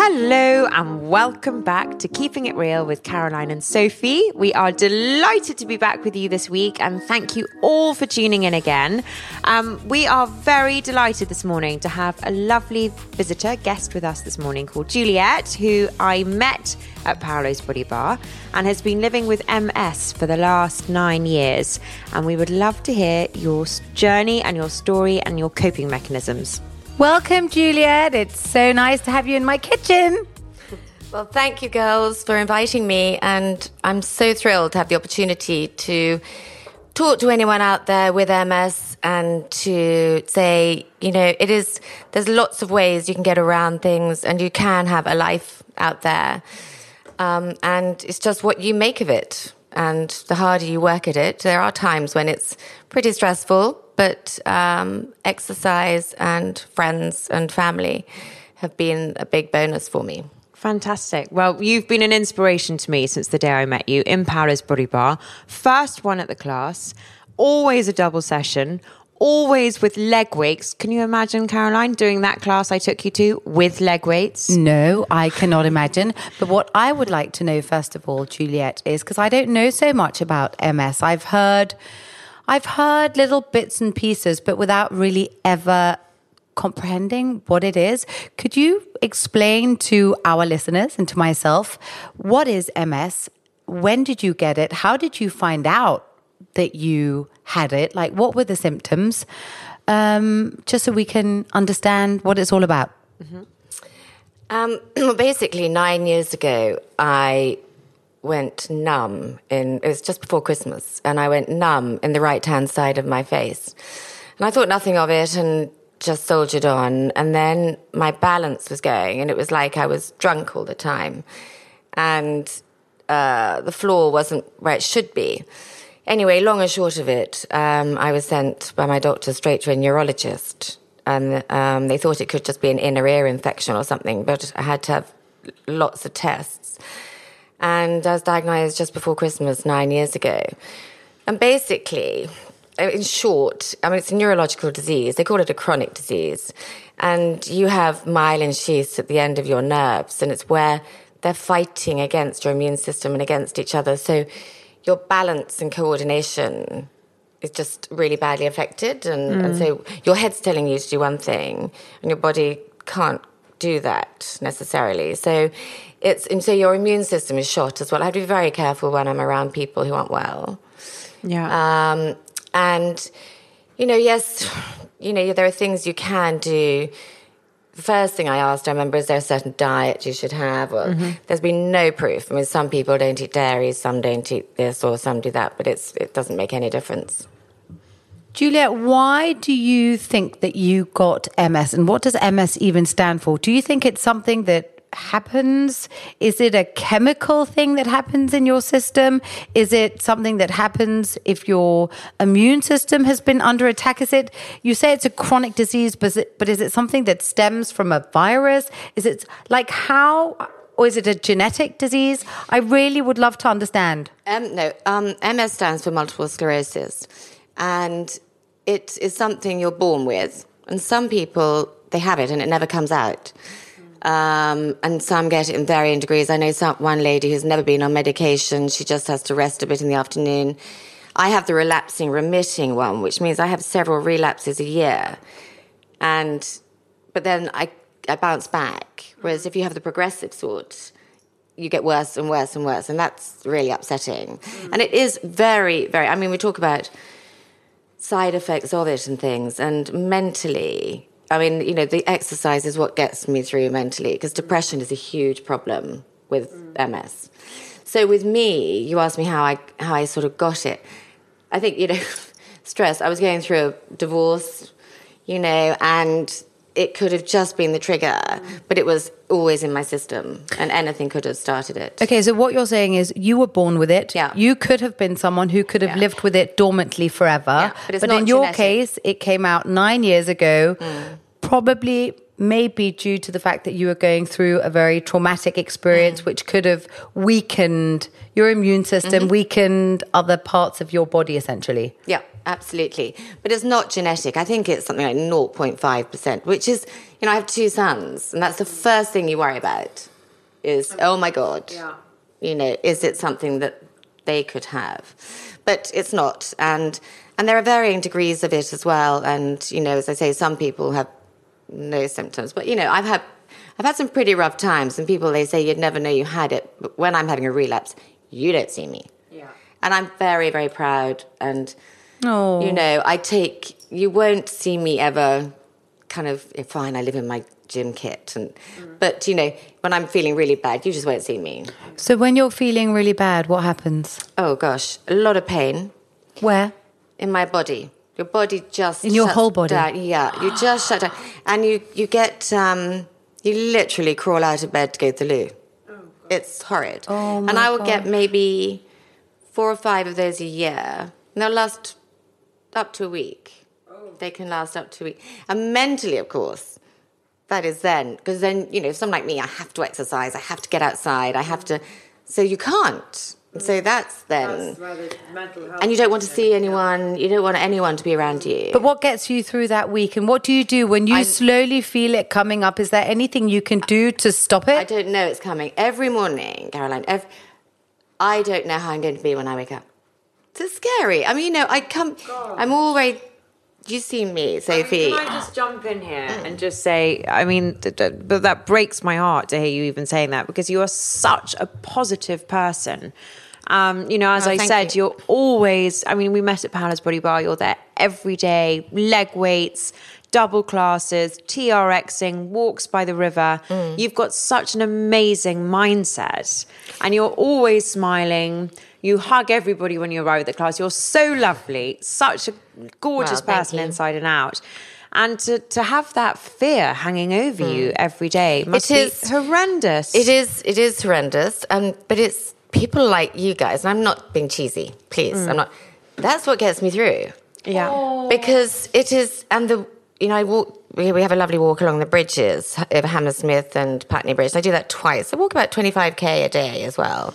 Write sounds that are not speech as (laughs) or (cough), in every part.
Hello and welcome back to Keeping It Real with Caroline and Sophie. We are delighted to be back with you this week and thank you all for tuning in again. Um, we are very delighted this morning to have a lovely visitor, guest with us this morning called Juliet, who I met at Paola's Body Bar and has been living with MS for the last nine years. And we would love to hear your journey and your story and your coping mechanisms. Welcome, Juliet. It's so nice to have you in my kitchen. Well, thank you, girls, for inviting me. And I'm so thrilled to have the opportunity to talk to anyone out there with MS and to say, you know, it is, there's lots of ways you can get around things and you can have a life out there. Um, and it's just what you make of it. And the harder you work at it, there are times when it's pretty stressful, but um, exercise and friends and family have been a big bonus for me. Fantastic. Well, you've been an inspiration to me since the day I met you in Paris Body Bar. First one at the class, always a double session, always with leg weights. Can you imagine, Caroline, doing that class I took you to with leg weights? No, I cannot imagine. But what I would like to know, first of all, Juliet, is because I don't know so much about MS. I've heard, I've heard little bits and pieces, but without really ever comprehending what it is. Could you explain to our listeners and to myself what is MS? When did you get it? How did you find out that you had it? Like, what were the symptoms? Um, just so we can understand what it's all about. Um, well, (clears throat) basically, nine years ago, I went numb in, it was just before Christmas, and I went numb in the right hand side of my face. And I thought nothing of it and just soldiered on. And then my balance was going, and it was like I was drunk all the time. And uh, the floor wasn't where it should be. Anyway, long and short of it, um, I was sent by my doctor straight to a neurologist. And um, they thought it could just be an inner ear infection or something, but I had to have lots of tests. And I was diagnosed just before Christmas nine years ago. And basically, uh, in short, I mean, it's a neurological disease. They call it a chronic disease. And you have myelin sheaths at the end of your nerves, and it's where they're fighting against your immune system and against each other. So your balance and coordination is just really badly affected. And, and mm. so your head's telling you to do one thing, and your body can't do that necessarily. So it's and so your immune system is shot as well. I have to be very careful when I'm around people who aren't well. Yeah. Um, and, you know, yes, (sighs) you know, there are things you can do. The first thing I asked, I remember, is there a certain diet you should have? Well, there's been no proof. I mean, some people don't eat dairy, some don't eat this, or some do that, but it's it doesn't make any difference. Juliet, why do you think that you got MS and what does MS even stand for? Do you think it's something that happens? Is it a chemical thing that happens in your system? Is it something that happens if your immune system has been under attack? Is it, you say it's a chronic disease, but is it, but is it something that stems from a virus? Is it like how, or is it a genetic disease? I really would love to understand. Um, no, um, MS stands for multiple sclerosis, and it is something you're born with. And some people they have it and it never comes out. Um, and some get it in varying degrees. I know some one lady who's never been on medication. She just has to rest a bit in the afternoon. I have the relapsing remitting one, which means I have several relapses a year. And, but then I, I bounce back. Whereas if you have the progressive sort, you get worse and worse and worse. And that's really upsetting. And it is very, very, I mean, we talk about side effects of it and things. And mentally, I mean, you know, the exercise is what gets me through mentally because depression is a huge problem with MS. So with me, you asked me how I how I sort of got it. I think you know, (laughs) stress. I was going through a divorce, you know, and it could have just been the trigger, but it was always in my system, and anything could have started it. Okay, so what you're saying is you were born with it. Yeah. You could have been someone who could have Yeah. lived with it dormantly forever. Yeah, but it's not in your case, it came out nine years ago, Mm. probably maybe due to the fact that you were going through a very traumatic Mm. experience, which could have weakened your immune system, Mm-hmm. weakened other parts of your body, essentially. Yeah, absolutely. But it's not genetic. I think it's something like 0.5%, which is, you know, I have two sons, and that's the first thing you worry about is, oh my God, you know, is it something that they could have? But it's not. And, and there are varying degrees of it as well. And, you know, as I say, some people have no symptoms. But, you know, I've had, I've had some pretty rough times, and people, they say you'd never know you had it. But when I'm having a relapse, you don't see me. Yeah. And I'm very, very proud. And, Oh. you know, I take, you won't see me ever kind of, eh, fine, I live in my gym kit. and But, you know, when I'm feeling really bad, you just won't see me. So when you're feeling really bad, what happens? Oh, gosh, a lot of pain Where? in my body. Your body just In your whole body? down. Yeah, you just shut down, and you you get um, you literally crawl out of bed to go to the loo. It's horrid. Oh, and I will get maybe four or five of those a year. And they'll last up to a week. They can last up to a week. And mentally, of course, that is then because then you know, someone like me, I have to exercise. I have to get outside. I have to. So you can't. So that's then. And you don't want to see anyone. You don't want anyone to be around you. But what gets you through that week? And what do you do when you I- slowly feel it coming up? Is there anything you can do to stop it? I don't know it's coming every morning, Caroline. Ev- I don't know how I'm going to be when I wake up. It's scary. I mean, you know, I come. I'm always. You see me, Sophie. Can I just jump in here and just say, I mean, th- th- but that breaks my heart to hear you even saying that because you are such a positive person. Um, you know, as Oh, I said, you. are always, I mean, we met at Paola's Body Bar, you're there every day, leg weights, double classes, TRXing, walks by the river. Mm. You've got such an amazing mindset and you're always smiling. You hug everybody when you arrive at the class. You're so lovely, such a gorgeous Well, person you. inside and out. And to, to have that fear hanging over you every day must Mm. It be horrendous. It is. It is horrendous. Um, but it's people like you guys. And I'm not being cheesy. Please, I'm not. That's what gets me through. Yeah. because it is and the you know I walk we we have a lovely walk along the bridges over Hammersmith and Putney Bridge. I do that twice. I walk about 25k a day as well.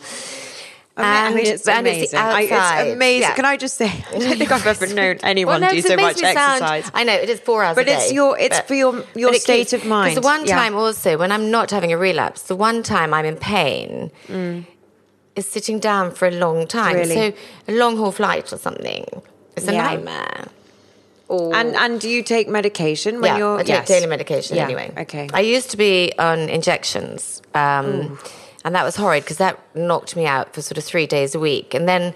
I mean, it's and amazing. the I- it's amazing. Yeah. Can I just say, (laughs) I don't think I've ever known anyone Well, no, do so much me sound- exercise. I know it is four hours, But a it's day, your- it's for your- your state keeps- of mind. Because the one Yeah. time also when I'm not having a relapse, the one time I'm in pain is sitting down for a long time. Really? So a long haul flight or something. It's a Yeah. nightmare. Or And and do you take medication when you're? I take yes. daily medication anyway. Okay. I used to be on injections, um, and that was horrid because that knocked me out for sort of three days a week, and then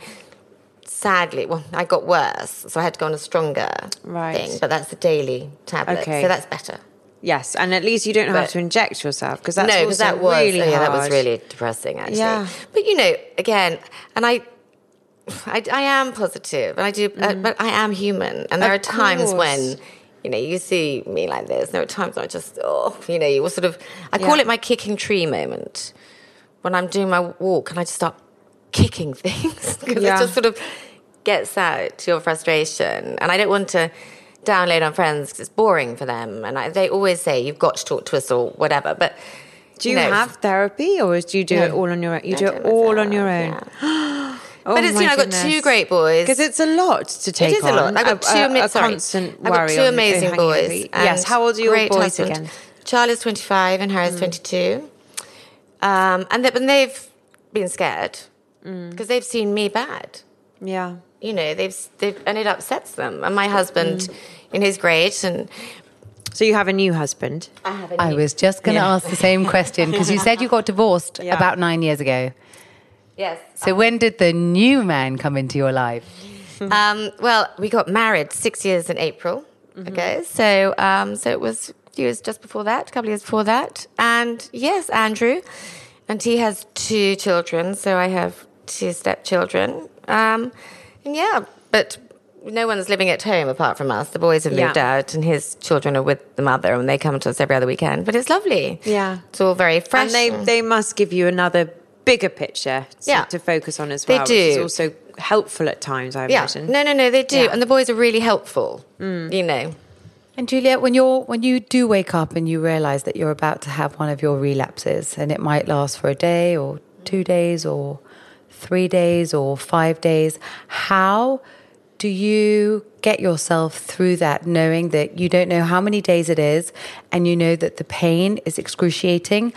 sadly, well, I got worse, so I had to go on a stronger Right. thing. But that's the daily tablet, Okay. so that's better. yes, and at least you don't have But- to inject yourself because that's no, because that was really oh, yeah, that was really depressing actually. Yeah. But you know, again, and I. I, I am positive, and I do, uh, but I am human, and there Mm. Of are times course. when, you know, you see me like this. There are times when I just, oh, you know, you will sort of. I call it my kicking tree moment, when I'm doing my walk and I just start kicking (laughs) things because Yeah. it just sort of gets out your frustration, and I don't want to download on friends because it's boring for them, and I, they always say you've got to talk to us or whatever, but. Do you know, have therapy or do you do it all on your own? You I do it all on your own. yeah. (gasps) Oh but it's you know I've got two great boys. Because it's a lot to take it is a lot. I've got two a, a sorry. constant I've got two amazing boys. Yes. How old are your boys husband. again? Charlie's twenty five and Harry's hmm. twenty two. Um, and they, and they've been scared because they've seen me bad. Yeah. you know, they've, they've, and it upsets them. And my husband, Mm. you know, he's great. And So you have a new husband. I have a I was just going to ask the same question because you said you got divorced Yeah. about nine years ago. Yes. So when did the new man come into your life? (laughs) Um, well, we got married six years in April Okay. So, um, so it was a few years just before that, a couple of years before that. And yes, Andrew. And he has two children. So I have two stepchildren. Um, and yeah, but no one's living at home apart from us. The boys have moved Yeah. out and his children are with the mother and they come to us every other weekend. But it's lovely. Yeah. It's all very fresh. And they, they must give you another bigger picture to, Yeah. to focus on as They well. Which is do. also helpful at times, I yeah. imagine. No, no, no, they do. Yeah. Mm. And the boys are really helpful, you know. And Juliet, when you're when you do wake up and you realize that you're about to have one of your relapses, and it might last for a day or two days or three days or five days, how do you get yourself through that, knowing that you don't know how many days it is, and you know that the pain is excruciating?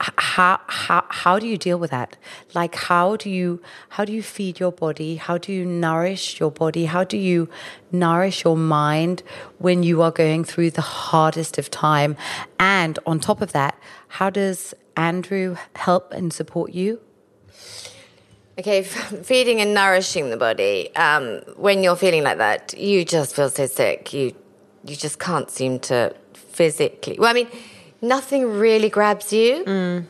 How how how do you deal with that? Like how do you how do you feed your body? How do you nourish your body? How do you nourish your mind when you are going through the hardest of time? And on top of that, how does Andrew help and support you? Okay, feeding and nourishing the body. Um, when you're feeling like that, you just feel so sick. You you just can't seem to physically. Well, I mean, nothing really grabs you.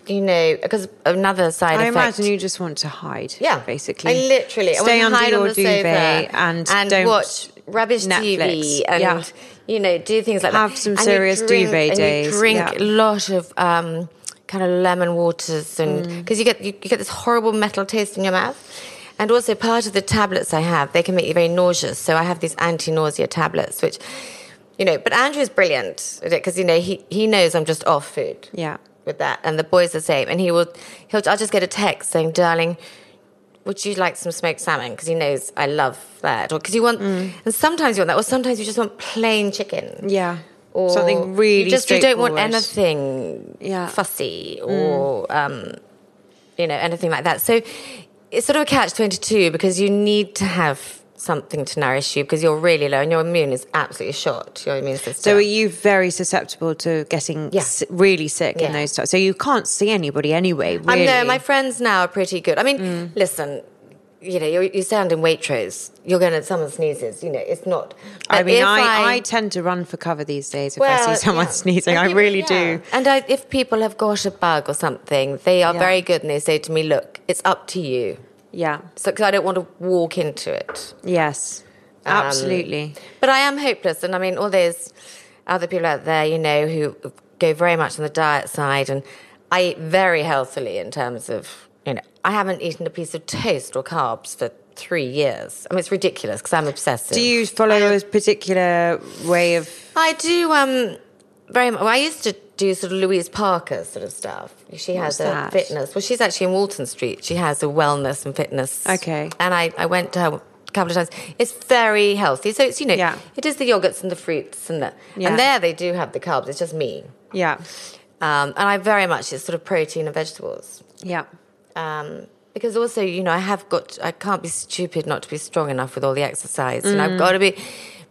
You know, because another side Mm. I effect. imagine you just want to hide. Yeah, basically. I literally I stay want to under your on the duvet sofa and, and don't watch rubbish Netflix. TV and Yeah. you know do things like Have that. some And serious drink- duvet and days, You drink yeah. a lot of um, kind of lemon waters and Mm. because you get you, you get this horrible metal taste in your mouth. And also, part of the tablets I have, they can make you very nauseous. So I have these anti-nausea tablets, which, you know. But Andrew's brilliant because you know he he knows I'm just off food Yeah. with that, and the boys the same. And he will, he'll, I'll just get a text saying, "Darling, would you like some smoked salmon?" Because he knows I love that, or because you want, Mm. and sometimes you want that, or sometimes you just want plain chicken, Yeah. or Something really you just you don't want anything Yeah. fussy or um, you know anything like that. So it's sort of a catch twenty two because you need to have something to nourish you because you're really low and your immune is absolutely shot. Your immune system. So are you very susceptible to getting Yeah. s- really sick in those times? So you can't see anybody anyway, really? I know my friends now are pretty good. I mean, Mm. listen, you know, you you stand in Waitrose, you're going to someone sneezes. You know, it's not. I mean, if I, I, tend to run for cover these days if I see someone yeah. (laughs) sneezing. I people- really yeah. do. And I, if people have got a bug or something, they are Yeah. very good and they say to me, "Look, it's up to you." Yeah. So, because I don't want to walk into it. Yes. Um, Absolutely. But I am hopeless, and I mean, all those other people out there, you know, who go very much on the diet side, and I eat very healthily in terms of, you know, I haven't eaten a piece of toast or carbs for three years. I mean, it's ridiculous because I'm obsessive. do you follow a particular way of? I do um very much. Well, I used to do sort of Louise Parker sort of stuff. She has a that? fitness. Well, she's actually in Walton Street. She has a wellness and fitness. Okay. And I, I went to her a couple of times. It's very healthy. So it's you know Yeah. it is the yogurts and the fruits and the Yeah. and there they do have the carbs. It's just me. Yeah. Um, and I very much it's sort of protein and vegetables. Yeah. Um, because also, you know, I have got, I can't be stupid not to be strong enough with all the exercise. And I've got to be,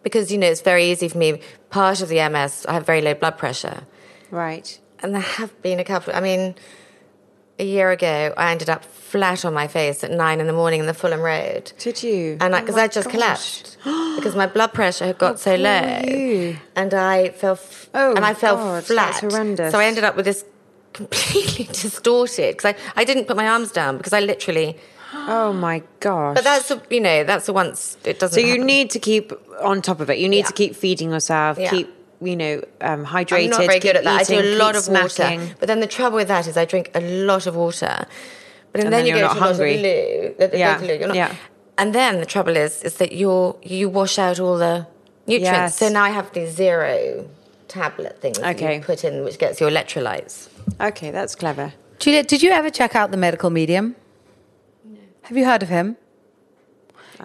because, you know, it's very easy for me. Part of the MS, I have very low blood pressure. Right. And there have been a couple, I mean, a year ago, I ended up flat on my face at nine in the morning in the Fulham Road. Did you? And Oh because my I just gosh. collapsed (gasps) because my blood pressure had got so low, you. and I fell, f- Oh, and I fell God, flat. that's horrendous. So I ended up with this completely (laughs) distorted because I, I didn't put my arms down because I literally. (gasps) Oh my gosh. But that's a, you know that's a once it doesn't. so you happen. need to keep on top of it. You need Yeah. to keep feeding yourself. Yeah. Keep you know um, hydrated. I'm not very good at that. eating, I do a lot of water, snacking. but then the trouble with that is I drink a lot of water, but then, And then you you're go not to a lot of hungry. loo. the- the- Yeah, loo, you're not- yeah. And then the trouble is, is that you're you wash out all the nutrients. Yes. So now I have these zero tablet things that Okay. you put in, which gets your electrolytes. Okay, that's clever. Juliet, did you ever check out the medical medium? Have you heard of him?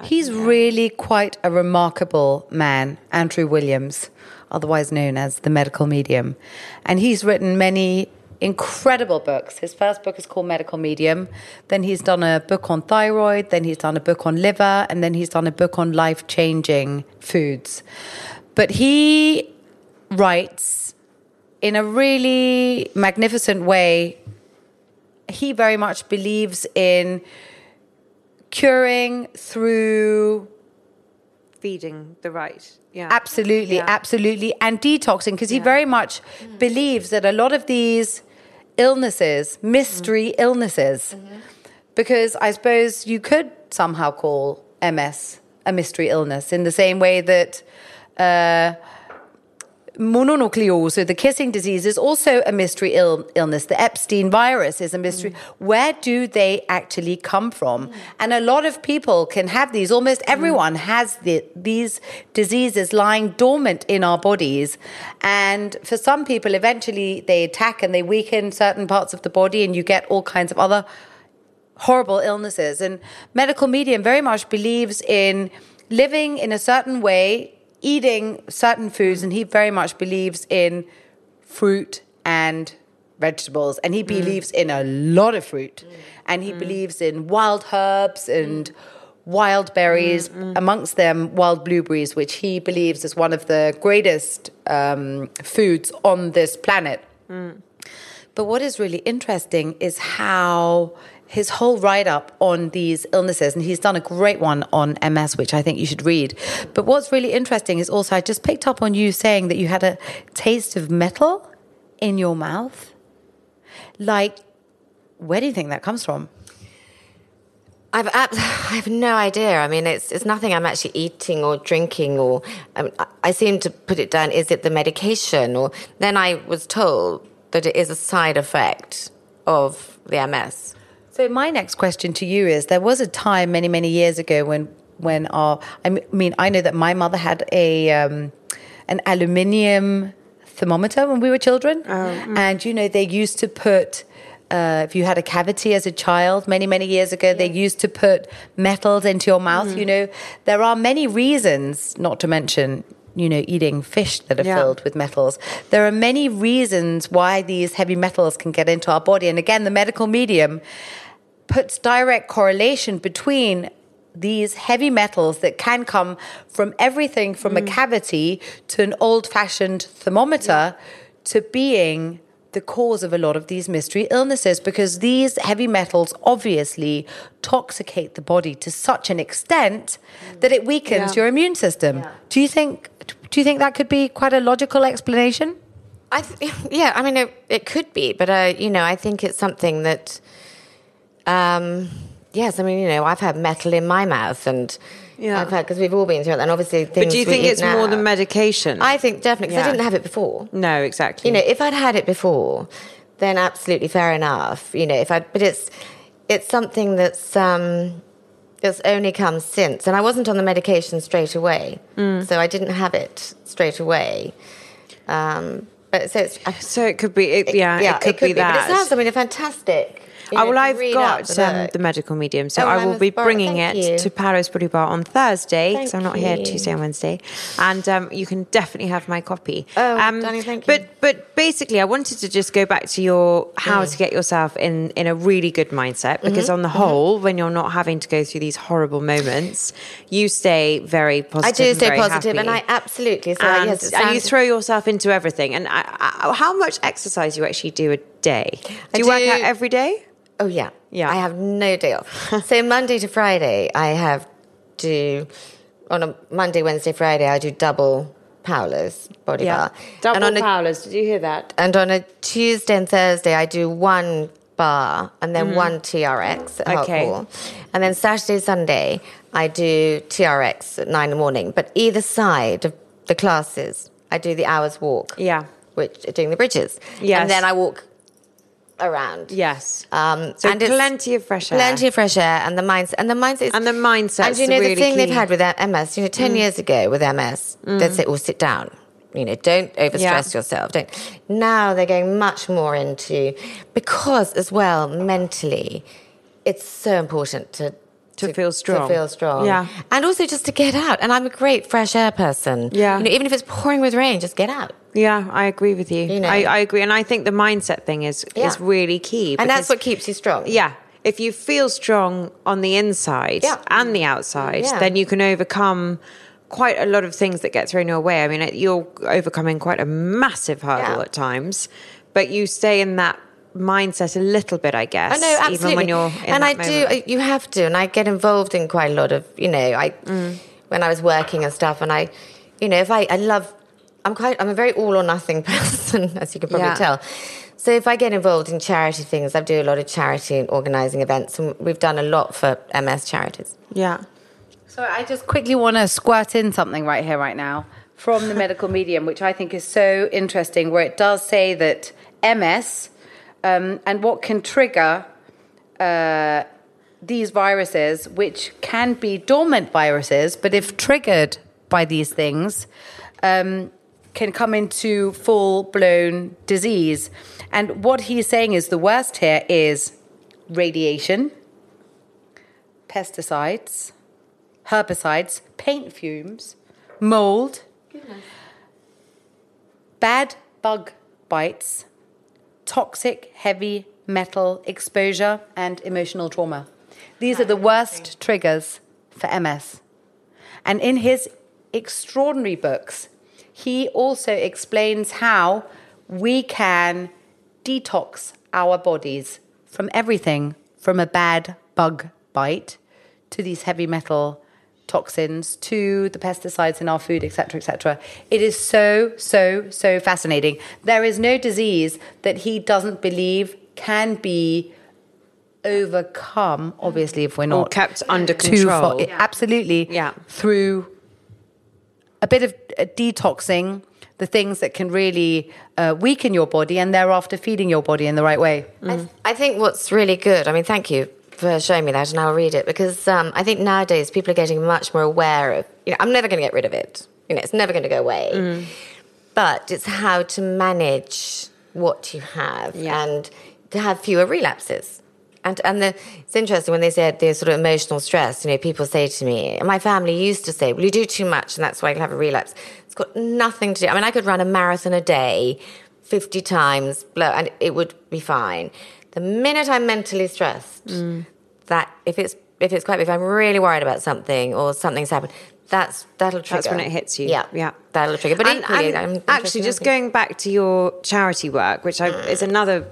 He's really quite a remarkable man, Andrew Williams, otherwise known as the medical medium. And he's written many incredible books. His first book is called Medical Medium. Then he's done a book on thyroid. Then he's done a book on liver. And then he's done a book on life changing foods. But he writes in a really magnificent way. He very much believes in curing through Feeding the right. Yeah. Absolutely, Yeah. absolutely. And detoxing, because he very much mm. believes that a lot of these illnesses, mystery mm. illnesses, mm-hmm. because I suppose you could somehow call MS a mystery illness in the same way that. Uh, mononucleose, so the kissing disease, is also a mystery Ill- illness. The Epstein virus is a mystery. Mm. Where do they actually come from? Mm. And a lot of people can have these. Almost mm. everyone has the, these diseases lying dormant in our bodies. And for some people, eventually they attack and they weaken certain parts of the body, and you get all kinds of other horrible illnesses. And medical medium very much believes in living in a certain way, eating certain foods, and he very much believes in fruit and vegetables. And he mm. believes in a lot of fruit. Mm. And he mm. believes in wild herbs and wild berries, amongst them wild blueberries, which he believes is one of the greatest um, foods on this planet. But what is really interesting is how his whole write up on these illnesses, and he's done a great one on MS, which I think you should read. But what's really interesting is also, I just picked up on you saying that you had a taste of metal in your mouth. Like, where do you think that comes from? I've ab- (laughs) I have no idea. I mean, it's it's nothing I'm actually eating or drinking, or um, I, I seem to put it down. Is it the medication? Or then I was told that it is a side effect of the MS. So my next question to you is: There was a time many, many years ago when, when our, I mean, I know that my mother had a, um, an aluminium thermometer when we were children, and you know they used to put. Uh, if you had a cavity as a child many many years ago they used to put metals into your mouth you know. There are many reasons not to mention you know eating fish that are Yeah. filled with metals. There are many reasons why these heavy metals can get into our body. And again the medical medium puts direct correlation between these heavy metals that can come from everything from a cavity to an old fashioned thermometer to being the cause of a lot of these mystery illnesses because these heavy metals obviously toxicate the body to such an extent that it weakens your immune system. Do you think do you think that could be quite a logical explanation? I th- (laughs) yeah, I mean, it, it could be, but uh, you know, I think it's something that, um, yes, I mean, you know, I've had metal in my mouth, and Yeah. I've had because we've all been through it, and obviously things. But do you think it's more than medication? I think definitely because Yeah. I didn't have it before. no, exactly. You know, if I'd had it before, then absolutely fair enough. You know, if I, but it's it's something that's um, that's only come since, and I wasn't on the medication straight away, Mm. so I didn't have it straight away. Um, but so it's so it could be. It, yeah, it could, be, that. But it sounds, I mean, a fantastic. You Oh, know, well, I've got the um, the medical medium, so Oh, I will be bringing it you. to Paris Body Bar on Thursday because I'm not here. Tuesday and Wednesday, and um, you can definitely have my copy. Oh, um, darling, thank you. But but basically, I wanted to just go back to your how Mm. to get yourself in in a really good mindset because Mm-hmm. on the whole, when you're not having to go through these horrible moments, you stay very positive. I do stay positive, and I absolutely. So and, yes, and you throw yourself into everything. And I, I, how much exercise you actually do a day? Do I you work out every day? Oh yeah, Yeah. I have no day off. (laughs) so Monday to Friday, I have to on a Monday, Wednesday, Friday, I do double Paola's body bar. Double and on a, Did you hear that? And on a Tuesday and Thursday, I do one bar and then mm-hmm. one TRX at. Okay. And then Saturday, Sunday, I do TRX at nine in the morning. But either side of the classes, I do the hour's walk. Yeah. Which doing the bridges. Yes. And then I walk around. Yes. Um, So and it's plenty of fresh air. Plenty of fresh air, and the mindset, and the mindset, is, And the mindset's And you know really the thing they've. Mm. had with MS. You know, ten years ago with MS, they'd say, "Well, sit down." You know, don't overstress Yeah. yourself. Don't. Now they're going much more into because as well mentally, it's so important to To feel strong. To feel strong. Yeah. And also just to get out. And I'm a great fresh air person. Yeah. You know, even if it's pouring with rain, just get out. Yeah, I agree with you. You know. I, I agree, and I think the mindset thing is Yeah. is really key. And that's what keeps you strong. Yeah, if you feel strong on the inside Yeah. and the outside, Yeah. then you can overcome quite a lot of things that get thrown your way. I mean, it- you're overcoming quite a massive hurdle at times, but you stay in that mindset a little bit, I guess. I know, absolutely. Even when you're in and that I moment. do, you have to. And I get involved in quite a lot of, you know, I Mm. when I was working and stuff. And I, you know, if I, I love, I'm quite, I'm a very all or nothing (laughs) person, as you can probably Yeah. tell. So if I get involved in charity things, I do a lot of charity and organising events, and we've done a lot for MS charities. Yeah. So I just quickly want to squirt in something right here, right now, from the (laughs) medical medium, which I think is so interesting, where it does say that MS um, and what can trigger uh, these viruses, which can be dormant viruses, but if triggered by these things, um, can come into full blown disease. And what he's saying is the worst here is radiation, pesticides, herbicides, paint fumes, mold, bad bug bites, toxic heavy metal exposure, and emotional trauma. These are the worst triggers for MS. And in his extraordinary books, he also explains how we can detox our bodies from everything from a bad bug bite to these heavy metal toxins to the pesticides in our food etc etc it is so so so fascinating there is no disease that he doesn't believe can be overcome obviously if we're not kept under too far- control. absolutely Yeah. through a bit of uh, detoxing the things that can really uh, weaken your body and thereafter feeding your body in the right way. I, th- I think what's really good, I mean, thank you for showing me that, and I'll read it because um, I think nowadays people are getting much more aware of, you know, I'm never going to get rid of it. You know, it's never going to go away. But it's how to manage what you have Yeah. and to have fewer relapses. And, and the, it's interesting when they said the sort of emotional stress, you know, people say to me, my family used to say, well, you do too much and that's why you'll have a relapse. It's got nothing to do. I mean, I could run a marathon a day 50 times, blow, and it would be fine. The minute I'm mentally stressed, that if it's if it's quite if I'm really worried about something or something's happened, that's that'll trigger. That's when it hits you. Yeah, Yeah. that'll trigger. But And- equally, and actually, just going back to your charity work, which I, mm. is another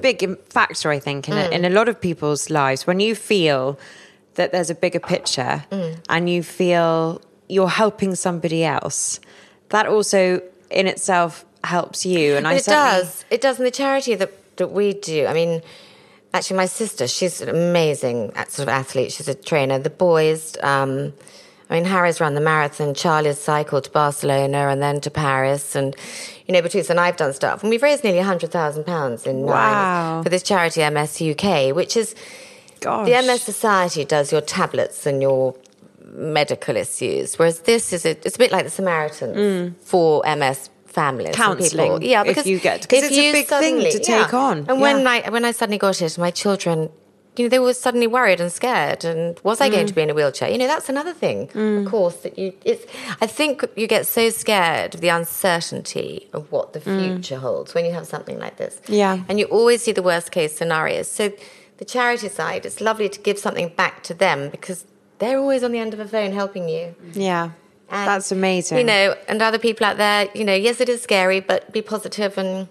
big factor, I think, in, a, mm. in a lot of people's lives. When you feel that there's a bigger picture mm. and you feel you're helping somebody else, that also in itself helps you. And I it does. It does. And the charity that, that we do, I mean, actually, my sister, she's an amazing sort of athlete. She's a trainer. The boys, um, I mean, Harry's run the marathon, Charlie's cycled to Barcelona and then to Paris. And, you know, between us and I've done stuff. And we've raised nearly £100,000 in Wow. nine for this charity, MS UK, which is Gosh. the MS Society does your tablets and your medical issues, whereas this is a, it's a bit like the Samaritans for MS families. Mm. Counselling, people. Yeah, because you get- 'cause if it's a big thing to take on. And when Yeah. I when I suddenly got it, my children, you know, they were suddenly worried and scared. And was I Mm. going to be in a wheelchair? You know, that's another thing. Of course, that you. It's. I think you get so scared of the uncertainty of what the future holds when you have something like this. Mm. Yeah. And you always see the worst case scenarios. So the charity side, it's lovely to give something back to them because they're always on the end of a phone helping you. Yeah. And, That's amazing. You know, and other people out there, you know, yes, it is scary, but be positive and,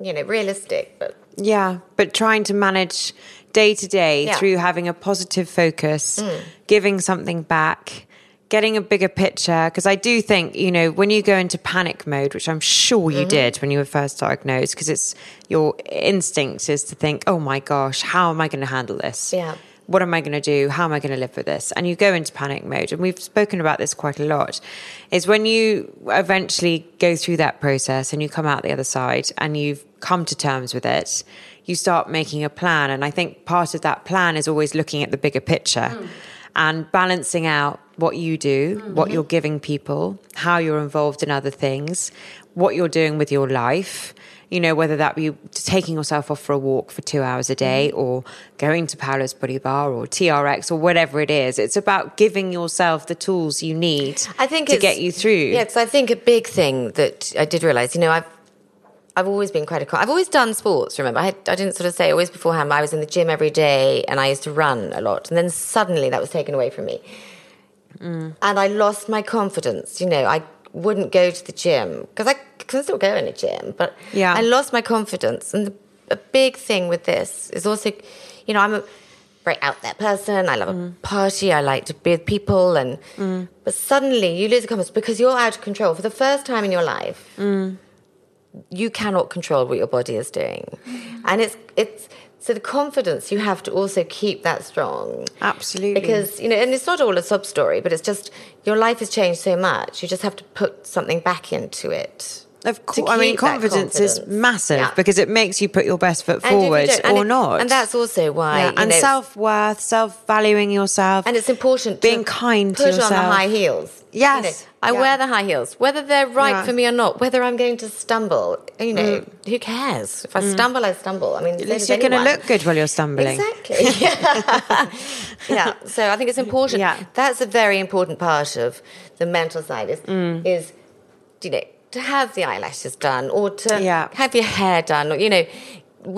you know, realistic. But Yeah, but trying to manage day to day Mm. through having a positive focus, giving something back, getting a bigger picture. Because I do think, you know, when you go into panic mode, which I'm sure Mm-hmm. you did when you were first diagnosed, because it's your instinct is to think, oh my gosh, how am I going to handle this? Yeah. What am I going to do? How am I going to live with this? And you go into panic mode. And we've spoken about this quite a lot. Is when you eventually go through that process and you come out the other side and you've come to terms with it, you start making a plan. And I think part of that plan is always looking at the bigger picture mm. and balancing out what you do, mm-hmm. what you're giving people, how you're involved in other things, what you're doing with your life. You know, whether that be taking yourself off for a walk for two hours a day Mm-hmm. or going to Paola's Body Bar or TRX or whatever it is. It's about giving yourself the tools you need I think to get you through. Yeah, because I think a big thing that I did realize, you know, I've I've always been quite a. I've always done sports. Remember, I, had, I didn't sort of say always beforehand. But I was in the gym every day, and I used to run a lot. And then suddenly that was taken away from me, Mm. and I lost my confidence. You know, I wouldn't go to the gym because I can still go in a gym, but Yeah. I lost my confidence. And the, a big thing with this is also, you know, I'm a very out there person. I love Mm. a party. I like to be with people, and but suddenly you lose the confidence because you're out of control for the first time in your life. Mm. You cannot control what your body is doing, and it's it's so the confidence you have to also keep that strong. Absolutely. Because, you know, and it's not all a sub story, but it's just your life has changed so much. You just have to put something back into it. Of course, I mean, that confidence, is massive Yeah. because it makes you put your best foot And if you forward or it- not. And that's also why. Yeah, and self worth, self valuing yourself, And it's important being kind to yourself. Put on the high heels. Yes. You know, I Yeah. wear the high heels, whether they're right Yeah. for me or not, whether I'm going to stumble. You know, who cares? If I stumble, I stumble. I mean, Mm. At least you're going to look good while you're stumbling. Exactly. (laughs) Yeah. yeah. So I think it's important. Yeah. That's a very important part of the mental side is Mm. is you know to have the eyelashes done or to Yeah. have your hair done or you know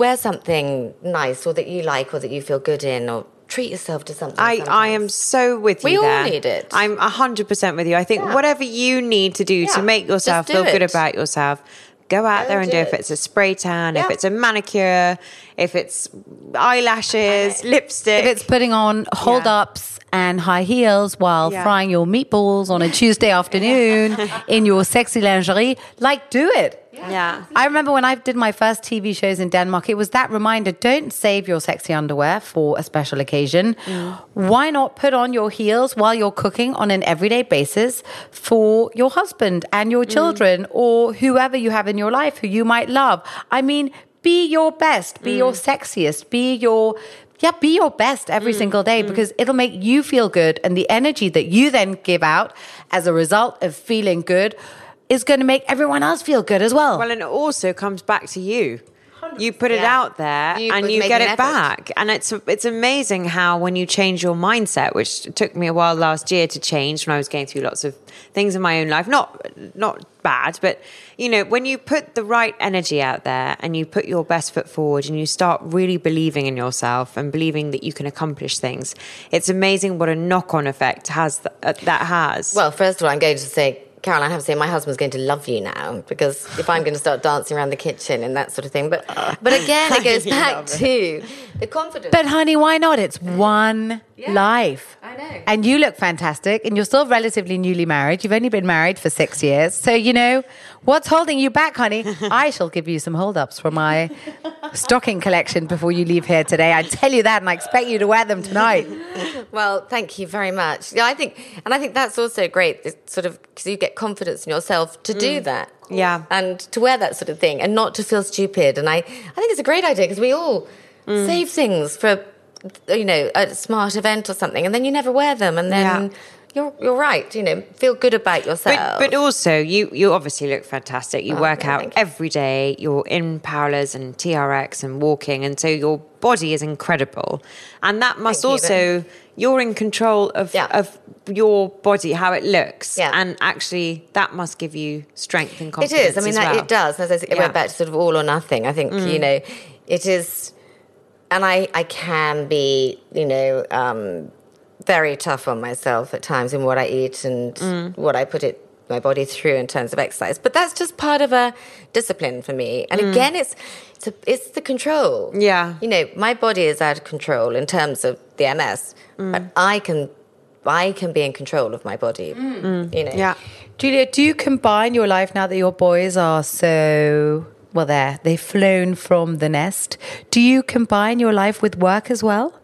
wear something nice or that you like or that you feel good in or treat yourself to something. I, I am so with you We all need it. I'm 100% with you. I think Yeah. whatever you need to do to make yourself Just do feel good about yourself, go out Go there and do do it. If it's a spray tan, if it's a manicure, if it's eyelashes, lipstick. If it's putting on hold ups and high heels while Yeah. frying your meatballs on a Tuesday afternoon (laughs) in your sexy lingerie, like do it. yeah. I remember when I did my first TV shows in Denmark, it was that reminder don't save your sexy underwear for a special occasion. Mm. Why not put on your heels while you're cooking on an everyday basis for your husband and your mm. children or whoever you have in your life who you might love? I mean, be your best, be your mm. sexiest, be your. Yeah, be your best every mm, single day mm. because it'll make you feel good. And the energy that you then give out as a result of feeling good is going to make everyone else feel good as well. Well, and it also comes back to you. You put it Yeah. out there You and you get an it effort. back. And it's it's amazing how when you change your mindset, which took me a while last year to change when I was going through lots of things in my own life, not not bad, but you know, when you put the right energy out there and you put your best foot forward and you start really believing in yourself and believing that you can accomplish things, it's amazing what a knock-on effect has th- uh, that has. Well, first of all, I'm going to say, Caroline, I have to say, my husband's going to love you now because if I'm going to start dancing around the kitchen and that sort of thing, but but again, it (laughs) goes back to the confidence. But honey, why not? It's one life. I know. And you look fantastic and you're still relatively newly married. You've only been married for six years. So, you know, what's holding you back, honey? (laughs) I shall give you some hold ups for my stocking collection before you leave here today. I tell you that and I expect you to wear them tonight. (laughs) Well, thank you very much. Yeah, I think, and I think that's also great. It's sort of because you get confidence in yourself to do mm. that. Yeah. and to wear that sort of thing, and not to feel stupid. And I, I think it's a great idea because we all mm. save things for, you know, a smart event or something, and then you never wear them, and then. Yeah. You're, you're right, you know, feel good about yourself. But, but also, you you obviously look fantastic. You work no, out you. every day. You're in Paola's and TRX and walking, and so your body is incredible. And that must Thank also you're in control of Yeah. of your body, how it looks. Yeah. And actually, that must give you strength and confidence. is. I mean, as that, well. it does. As I said, it Yeah. Mm. went back to sort of all or nothing. I think you know, it is, and I I can be you know um, very tough on myself at times in what I eat and Mm. what I put it my body through in terms of exercise. But that's just part of a discipline for me. And again, it's it's, a, it's the control. Mm. Yeah. you know, my body is out of control in terms of the MS, Mm. but I can. I can be in control of my body. You know. Mm. Yeah. Julia, do you combine your life now that your boys are so well there? They've flown from the nest. Do you combine your life with work as well?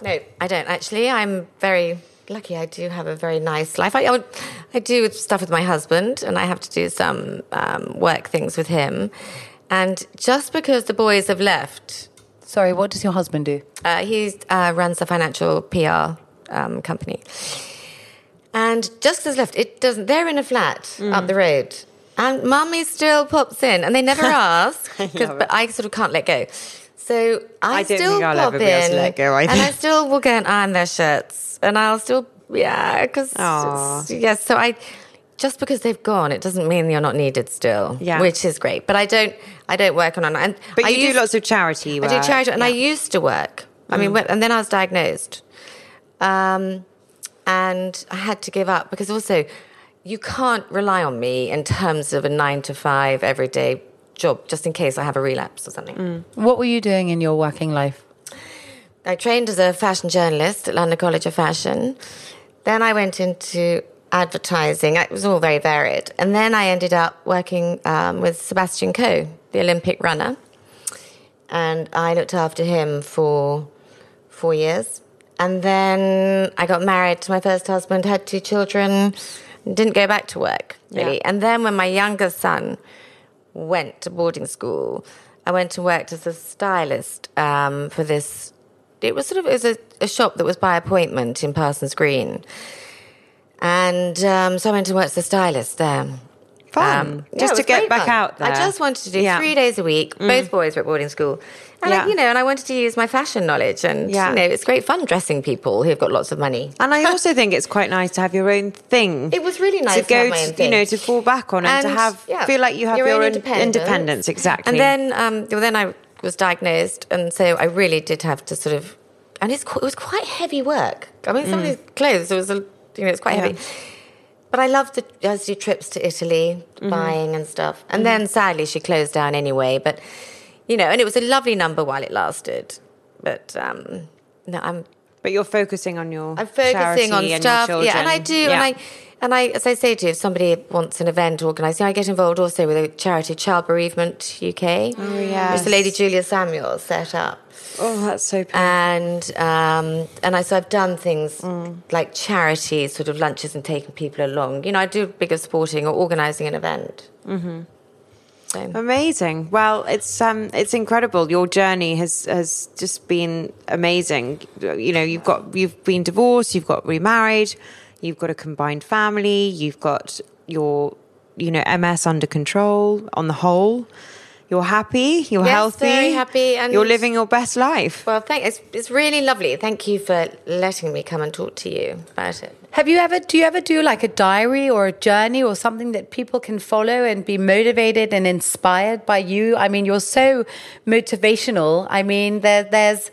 No, I don't actually. I'm very lucky. I do have a very nice life. I, I, I do stuff with my husband, and I have to do some um, work things with him. And just because the boys have left, Sorry, what does your husband do? uh, he uh, runs a financial PR um, company. And just as left, it doesn't. They're in a flat up the road, And mummy still pops in, and they never (laughs) ask, but I sort of can't let go. So I, I don't still think I'll pop ever be able to in, let go and. I still will go and iron their shirts, and I'll still yeah, because yes. So I just because they've gone, it doesn't mean you're not needed still, Yeah. which is great. But I don't I don't work on and But I you used- do lots of charity I do charity, and I Yeah. Mm. used to work. I mean, and then I was diagnosed, um, and I had to give up because also you can't rely on me in terms of a nine to five everyday job, just in case I have a relapse or something. Mm. What were you doing in your working life? I trained as a fashion journalist at London College of Fashion. Then I went into advertising. It was all very varied. And then I ended up working um, with Sebastian Coe, the Olympic runner. And I looked after him for four years. And then I got married to my first husband, had two children, didn't go back to work, really. Yeah. And then when my youngest son went to boarding school, I went and worked as a stylist um, for this. It was sort of it was a, a shop that was by appointment in Parsons Green, and um, so I went and worked as a stylist there. Fun. yeah, Just to get back fun. out there. I just wanted to do Yeah. Mm. three days a week. Both boys were at boarding school, and Yeah. I, you know, and I wanted to use my fashion knowledge, and Yeah. you know, it's great fun dressing people who've got lots of money. (laughs) And I also think it's quite nice to have your own thing. It was really nice to to go, own you know, to fall back on and, to have yeah, feel like you have your, own own independence. independence. Exactly. And then, um, well, then I was diagnosed, and so I really did have to sort of, and it's it was quite heavy work. I mean, some of these clothes, it was, a, you know, it's quite Mm. Heavy. But I loved the I used to do trips to Italy, Mm-hmm. buying and stuff. And then sadly, she closed down anyway. But you know, and it was a lovely number while it lasted. But um, no, I'm but you're focusing on your I'm focusing on and stuff. Yeah, and I do, Yeah. and I, and I, as I say to you, if somebody wants an event organised, you know, I get involved also with a charity, Child Bereavement UK, oh, yes. which the lady Julia Samuel set up, oh, that's so. Beautiful. and um, and I so I've done things Mm. like charity sort of lunches and taking people along. You know, I do bigger sporting or organising an event. Mm-hmm. So. Amazing. Well, it's um, it's incredible. Your journey has has just been amazing. You know, you've got you've been divorced, you've got remarried, you've got a combined family, you've got your you know MS under control. On the whole, you're happy, you're Yes, healthy, very happy, and- you're living your best life. Well, thank it's it's really lovely. Thank you for letting me come and talk to you about it. Have you ever do you ever do like a diary or a journey or something that people can follow and be motivated and inspired by you? I mean, you're so motivational. I mean, there there's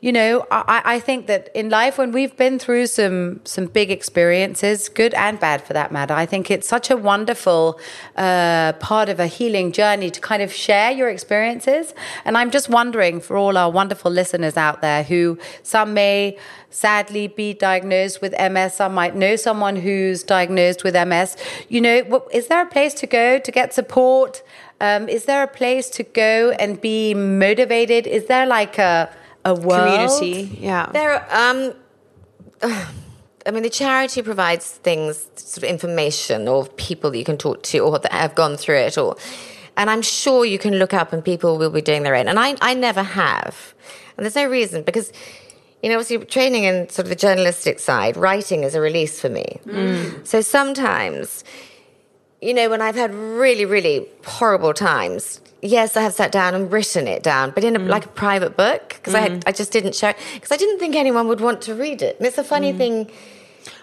you know, I, I think that in life when we've been through some some big experiences, good and bad for that matter, I think it's such a wonderful uh, part of a healing journey to kind of share your experiences. And I'm just wondering for all our wonderful listeners out there who some may sadly be diagnosed with MS, some might know someone who's diagnosed with MS. You know, is there a place to go to get support? Um, is there a place to go and be motivated? Is there like a a world? Community, yeah. There, um, (sighs) I mean, the charity provides things, sort of information, or people that you can talk to, or that have gone through it, or, and I'm sure you can look up, and people will be doing their own. And I, I never have, and there's no reason because. You know, obviously, training in sort of the journalistic side, writing is a release for me. So sometimes, you know, when I've had really, really horrible times, yes, I have sat down and written it down, but in a, mm. like a private book because I had, mm. I just didn't share because I didn't think anyone would want to read it. And it's a funny mm. thing.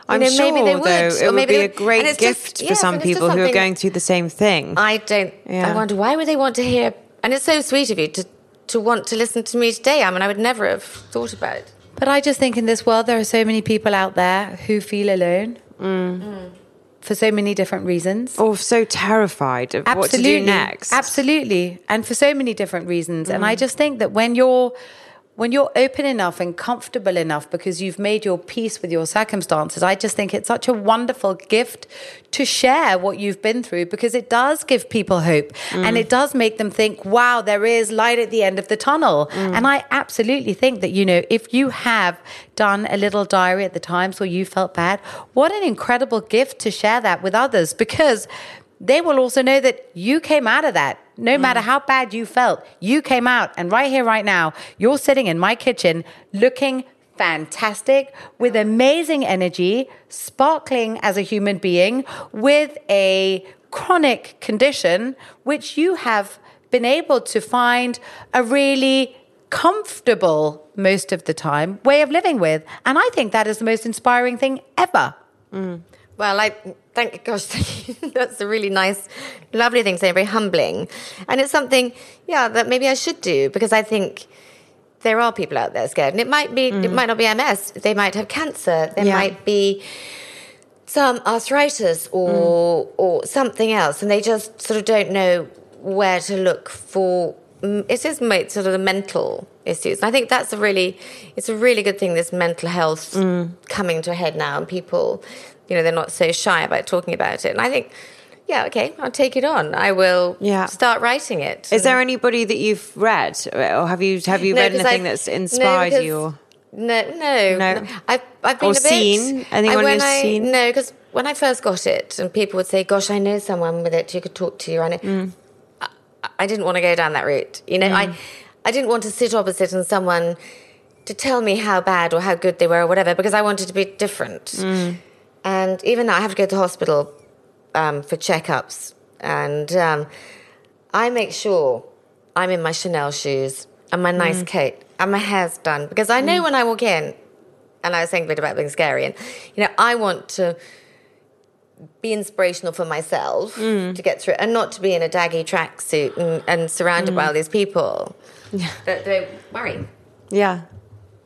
I'm know, sure, maybe they would, though, or it would be a great gift just- for yes, some and it's just people who are going through the same thing. I don't. Yeah. I wonder why would they want to hear? And it's so sweet of you to to want to listen to me today. I mean, I would never have thought about it. But I just think in this world there are so many people out there who feel alone for so many different reasons. or so terrified of what to do next. Absolutely. And for so many different reasons. And I mm. just think that when you're when you're open enough and comfortable enough because you've made your peace with your circumstances, I just think it's such a wonderful gift to share what you've been through because it does give people hope and mm. it does make them think, wow, there is light at the end of the tunnel. Mm. And I absolutely think that, you know, if you have done a little diary at the times where you felt bad, what an incredible gift to share that with others because they will also know that you came out of that. No mm-hmm. matter how bad you felt, you came out. And right here, right now, you're sitting in my kitchen looking fantastic with amazing energy, sparkling as a human being, with a chronic condition, which you have been able to find a really comfortable, most of the time, way of living with. And I think that is the most inspiring thing ever. Mm. Well, I thank gosh, (laughs) that's a really nice, lovely thing to say, very humbling, and it's something, yeah, that maybe I should do because I think there are people out there scared, and it might be, it mm. might not be MS, they might have cancer, there Yeah. might be some arthritis or mm. or something else, and they just sort of don't know where to look for. mm, It is sort of the mental issues. And I think that's a really, it's a really good thing. This mental health mm. coming to a head now, and people, you know, they're not so shy about talking about it. And I think, yeah, okay, I'll take it on. I will Yeah. start writing it. Is there anybody that you've read, or have you have you No, read anything I- that's inspired because- you? Or? No, no, No. I've I've been Or a bit, seen? Anyone who's seen? No, because when I first got it, and people would say, "Gosh, I know someone with it. You could talk to." You," and it, Mm. I, I didn't want to go down that route. You know, I I didn't want to sit opposite and someone to tell me how bad or how good they were or whatever because I wanted to be different. Mm. And even now, I have to go to hospital um, for checkups, and um, I make sure I'm in my Chanel shoes and my nice Mm. coat and my hair's done because I know when I walk in, and I was saying a bit about being scary, and you know, I want to be inspirational for myself Mm. to get through, and not to be in a daggy tracksuit and, and surrounded Mm. by all these people. But don't worry. Yeah.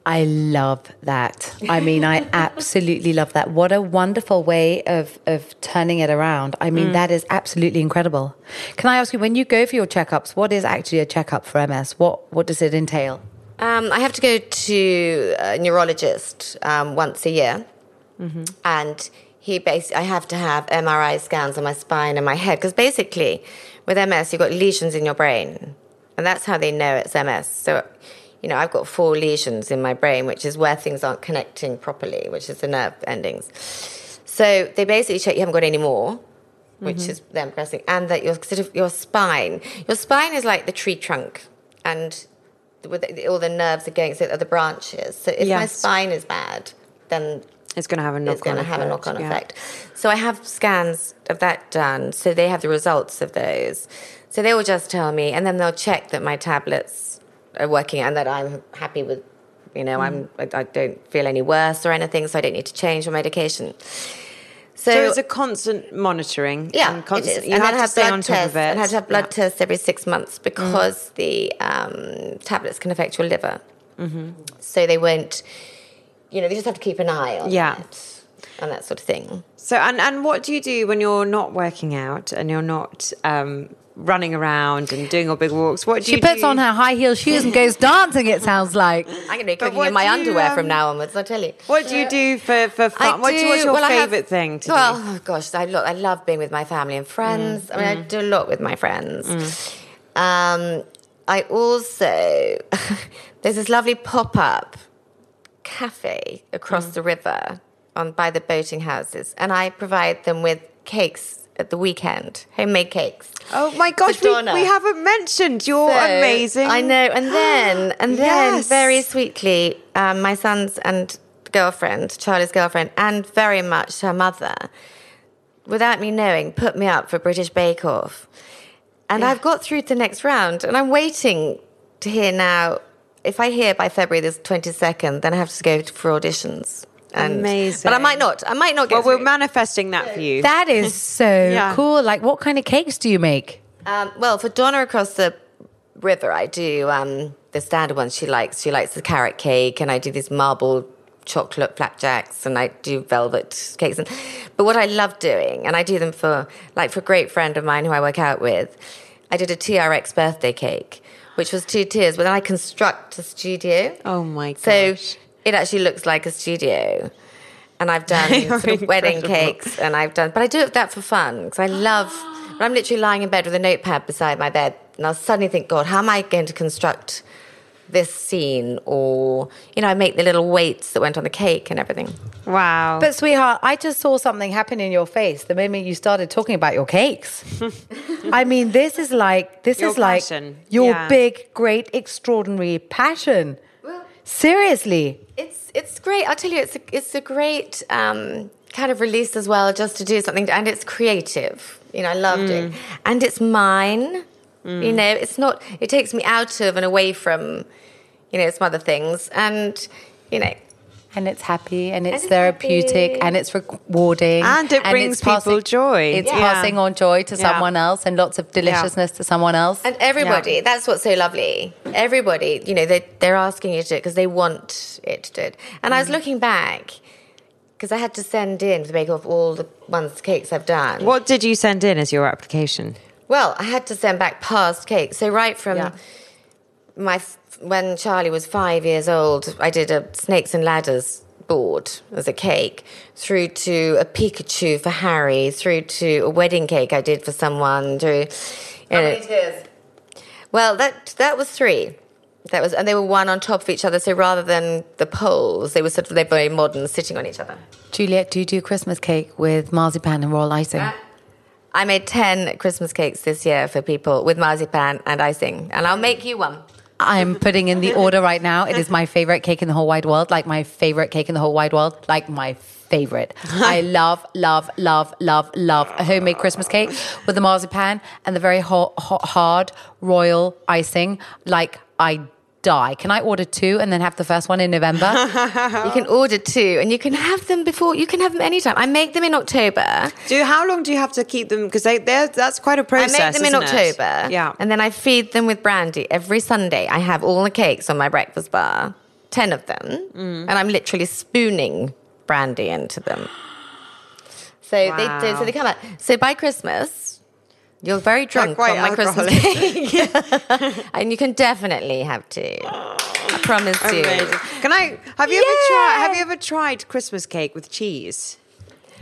I love that. I mean, I (laughs) absolutely love that. What a wonderful way of of turning it around. I mean, that is absolutely incredible. Can I ask you, when you go for your checkups, what is actually a checkup for MS? What what does it entail? Um, I have to go to a neurologist um, once a year, and he basically I have to have MRI scans on my spine and my head because basically with MS you've got lesions in your brain, and that's how they know it's MS. So, you know, I've got four lesions in my brain, which is where things aren't connecting properly, which is the nerve endings. So they basically check you haven't got any more, which mm-hmm. is then pressing, and that your sort of your spine, your spine is like the tree trunk, and with the, all the nerves are going, so are the branches. So if my spine is bad, then It's going to have a knock it's going to have a knock on yeah. effect. So I have scans of that done. So they have the results of those. So they will just tell me, and then they'll check that my tablets are working and that I'm happy with, you know, I'm I, I don't feel any worse or anything, so I don't need to change my medication. So, So it's a constant monitoring. yeah, and constant. You and have to stay blood on top tests, of it. And I have to have blood Yeah. tests every six months because the um, tablets can affect your liver. So they won't, you know, they just have to keep an eye on Yeah. it and that sort of thing. So, and, and what do you do when you're not working out and you're not um, running around and doing your big walks? What do She you puts do? on her high heel shoes and goes dancing. It sounds like. I'm going to be cooking in my do you, underwear um, from now onwards. I tell you. What do you do for, for fun? Do, what's your well, I have- favourite thing to well, do? oh gosh, I, lo- I love being with my family and friends. I mean, Mm, I do a lot with my friends. Um, I also (laughs) there's this lovely pop up cafe across Mm. the river on by the boating houses, and I provide them with cakes at the weekend, homemade cakes. Oh my gosh, we, we haven't mentioned. You're So, amazing. I know. And then, (gasps) and then, Yes. very sweetly, um, my son's and girlfriend, Charlie's girlfriend, and very much her mother, without me knowing, put me up for British Bake Off. And I've got through to the next round, and I'm waiting to hear now. If I hear by February the 22nd, then I have to go for auditions. And, Amazing. But I might not. I might not get Well, we're manifesting that for you. (laughs) That is so (laughs) Yeah. cool. Like, what kind of cakes do you make? Um, well, for Donna across the river, I do um, the standard ones she likes. She likes the carrot cake, and I do these marble chocolate flapjacks, and I do velvet cakes. And, but what I love doing, and I do them for like for a great friend of mine who I work out with, I did a TRX birthday cake, which was two tiers, but then I construct a studio. Oh my So gosh. It actually looks like a studio. And I've done (laughs) sort of wedding cakes, and I've done, but I do that for fun because I love. I'm literally lying in bed with a notepad beside my bed, and I'll suddenly think, God, how am I going to construct this scene? Or you know, I make the little weights that went on the cake and everything. wow. But sweetheart, I just saw something happen in your face the moment you started talking about your cakes. (laughs) I mean, this is like this Your is like your Yeah. big, great, extraordinary passion. Seriously. It's it's great. I'll tell you, it's a, it's a great um, kind of release as well, just to do something, and it's creative. You know, I love Mm. doing, and it's mine. You know, it's not. It takes me out of and away from, you know, some other things, and you know, And it's happy and it's it's therapeutic happy. and it's rewarding. And it brings it's people joy. It's Yeah. passing on joy to Yeah. someone else and lots of deliciousness to someone else. And everybody, that's what's so lovely. Everybody, you know, they, they're asking you to do it because they want it to do it. And Mm. I was looking back because I had to send in to make off all the ones cakes I've done. What did you send in as your application? Well, I had to send back past cakes. So right from Yeah. my f- when Charlie was five years old, I did a snakes and ladders board as a cake, through to a Pikachu for Harry, through to a wedding cake I did for someone. Through, you know, well, that that was three. That was, and they were one on top of each other. So rather than the poles, they were sort of they're very modern, sitting on each other. Juliet, do you do Christmas cake with marzipan and royal icing? I made ten Christmas cakes this year for people with marzipan and icing, and I'll make you one. I'm putting in the order right now. It is my favorite cake in the whole wide world. Like my favorite cake in the whole wide world. Like my favorite. I (laughs) love, love, love, love, love a homemade Christmas cake with the marzipan and the very hot, hot, hard royal icing. Like I die. Can I order two and then have the first one in November? (laughs) You can order two, and you can have them before. You can have them anytime. I make them in October. Do how long do you have to keep them? Because they they're that's quite a process. I make them in isn't it? October. Yeah. And then I feed them with brandy every Sunday. I have all the cakes on my breakfast bar, 10 of them. Mm. And I'm literally spooning brandy into them. So they Wow. so they come out. So by Christmas, you're very drunk on my Christmas cake. (laughs) and you can definitely have two. I promise you. Can I? Have you ever tried? Have you ever tried Christmas cake with cheese?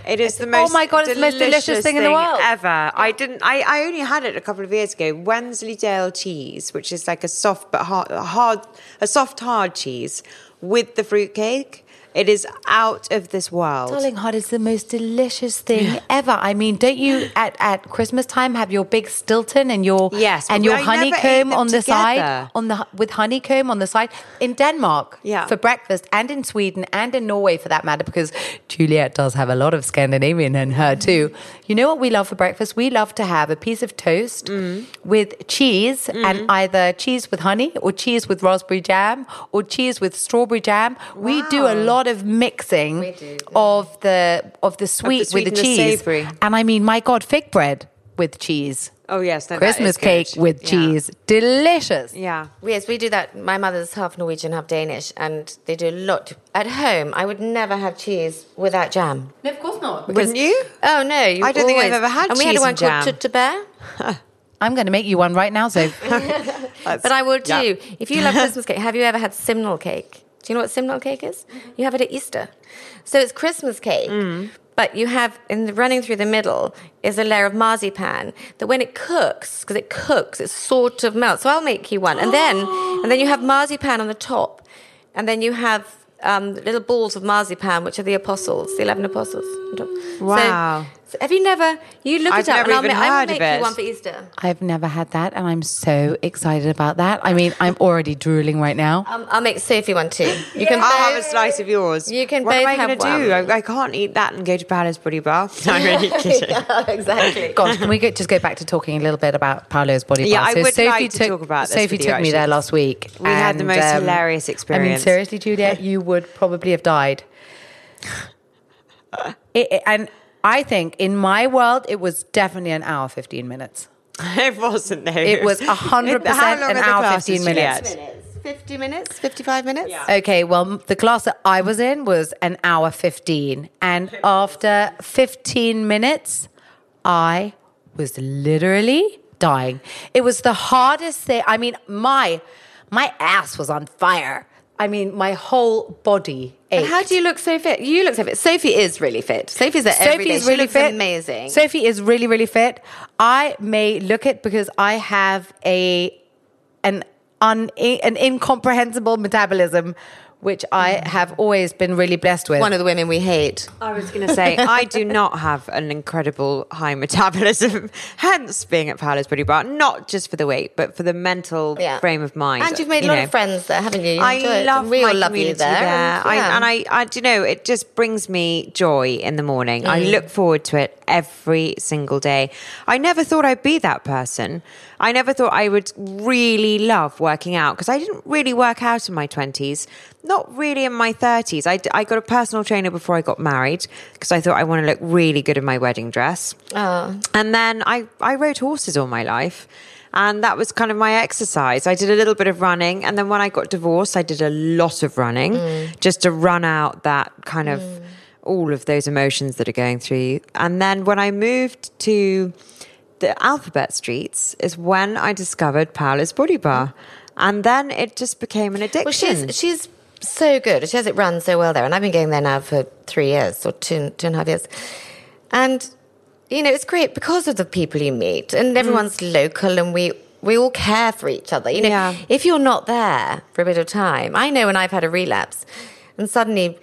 It is the oh most oh my God, it's the most delicious thing in the world. ever. I didn't. I, I only had it a couple of years ago. Wensleydale cheese, which is like a soft but hard, hard a soft hard cheese with the fruit cake. It is out of this world. Darling hot is the most delicious thing ever. I mean, don't you at, at Christmas time have your big Stilton and your Yes, and your I honeycomb on the side on the with honeycomb on the side in Denmark Yeah. for breakfast and in Sweden and in Norway for that matter because Juliet does have a lot of Scandinavian in her too. You know what we love for breakfast? We love to have a piece of toast Mm. with cheese and either cheese with honey or cheese with raspberry jam or cheese with strawberry jam. We do a lot of mixing of the of the sweet, sweet with the and the cheese. savoury. And I mean, my God, fig bread with cheese. Oh yes, no, that Christmas is good. cake with Yeah. cheese. Delicious. Yeah. Yes, we do that. My mother's half Norwegian, half Danish, and they do a lot. At home, I would never have cheese without jam. No, of course not. Wouldn't you? Oh no! You I don't think I've ever had And we had one and called jam. Tute Bear. (laughs) I'm going to make you one right now, so (laughs) But I will Yeah. do. If you love (laughs) Christmas cake, have you ever had simnel cake? Do you know what simnel cake is? You have it at Easter. So it's Christmas cake, Mm. but you have in the running through the middle is a layer of marzipan that when it cooks, because it cooks, it sort of melts. So I'll make you one, and then and then you have marzipan on the top, and then you have. Um, little balls of marzipan, which are the apostles, the eleven apostles. top. So- Wow. So, have you never? You look I've it up, never and I'll, even ma- I will heard of make it. you one for Easter. I've never had that, and I'm so excited about that. I mean, I'm already drooling right now. Um, I'll make Sophie one too. You can I'll have a slice of yours. You can what both am I have gonna do? one. I, I can't eat that and go to Paola's Body Bar. (laughs) I'm really (laughs) kidding. exactly. Gosh, can we go, just go back to talking a little bit about Paola's body bar? Yeah, I would like to talk about this Sophie with you, took me there last week. We had the and, um, most hilarious experience. I mean, seriously, Juliet, you would probably have died. (laughs) It- it- and I think in my world, it was definitely an hour, 15 minutes. (laughs) it wasn't though. It was (laughs) 100% How long an hour, 15 minutes. Juliet? 50 minutes, 55 minutes. Okay, well, the class that I was in was an hour 15. And after 15 minutes, I was literally dying. It was the hardest thing. I mean, my my ass was on fire. I mean, my whole body And how do you look so fit? You look so fit. Sophie is really fit. Sophie's there every day. Sophie's She really fit. amazing. Sophie is really, really fit. I may look it because I have a an un, an incomprehensible metabolism which I have always been really blessed with. One of the women we hate. I was going to say, (laughs) I do not have an incredible high metabolism, (laughs) hence being at Paola's Body Bar, not just for the weight, but for the mental Yeah. frame of mind. And you've made you a lot know. of friends there, haven't you? you I enjoy it. love we my all love community you there. there. I, yeah. and I, I, do you know, it just brings me joy in the morning. I Mm. look forward to it every single day. I never thought I'd be that person. I never thought I would really love working out because I didn't really work out in my 20s, not really in my 30s. I, I got a personal trainer before I got married because I thought I want to look really good in my wedding dress. Oh. And then I, I rode horses all my life. And that was kind of my exercise. I did a little bit of running. And then when I got divorced, I did a lot of running Mm. just to run out that kind of mm. all of those emotions that are going through you. And then when I moved to the alphabet streets, is when I discovered Paola's Body Bar. Mm. And then it just became an addiction. Well, she's she's so good. She has it run so well there, and I've been going there now for three years or two two and a half years, and you know it's great because of the people you meet, Mm. and everyone's local, and we we all care for each other. You know, Yeah. if you're not there for a bit of time, I know when I've had a relapse, and suddenly.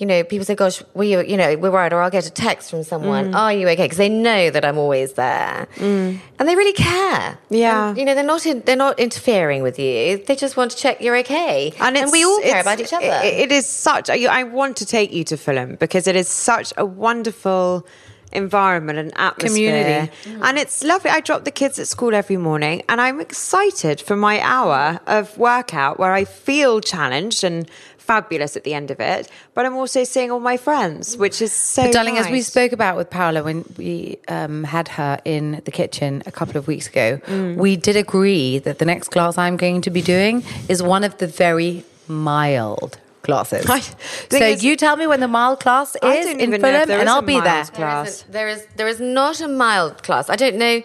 You know, people say, "Gosh, were you? You know, we're worried," or I'll get a text from someone. Mm. Are you okay? Because they know that I'm always there, and they really care. Yeah. And, you know, they're not in, they're not interfering with you. They just want to check you're okay, and, it's- we all care about each other. it- it is such. I I want to take you to Fulham because it is such a wonderful environment and atmosphere. Community. And it's lovely. I drop the kids at school every morning and I'm excited for my hour of workout where I feel challenged and fabulous at the end of it, but I'm also seeing all my friends, which is so But darling, as we spoke about with Paola when we um, had her in the kitchen a couple of weeks ago, Mm. we did agree that the next class I'm going to be doing is one of the very mild classes. (laughs) So thing is- you tell me when the mild class is in even Fulham, and I'll be there. class. There class. isn't- there is there is not a mild class. I don't know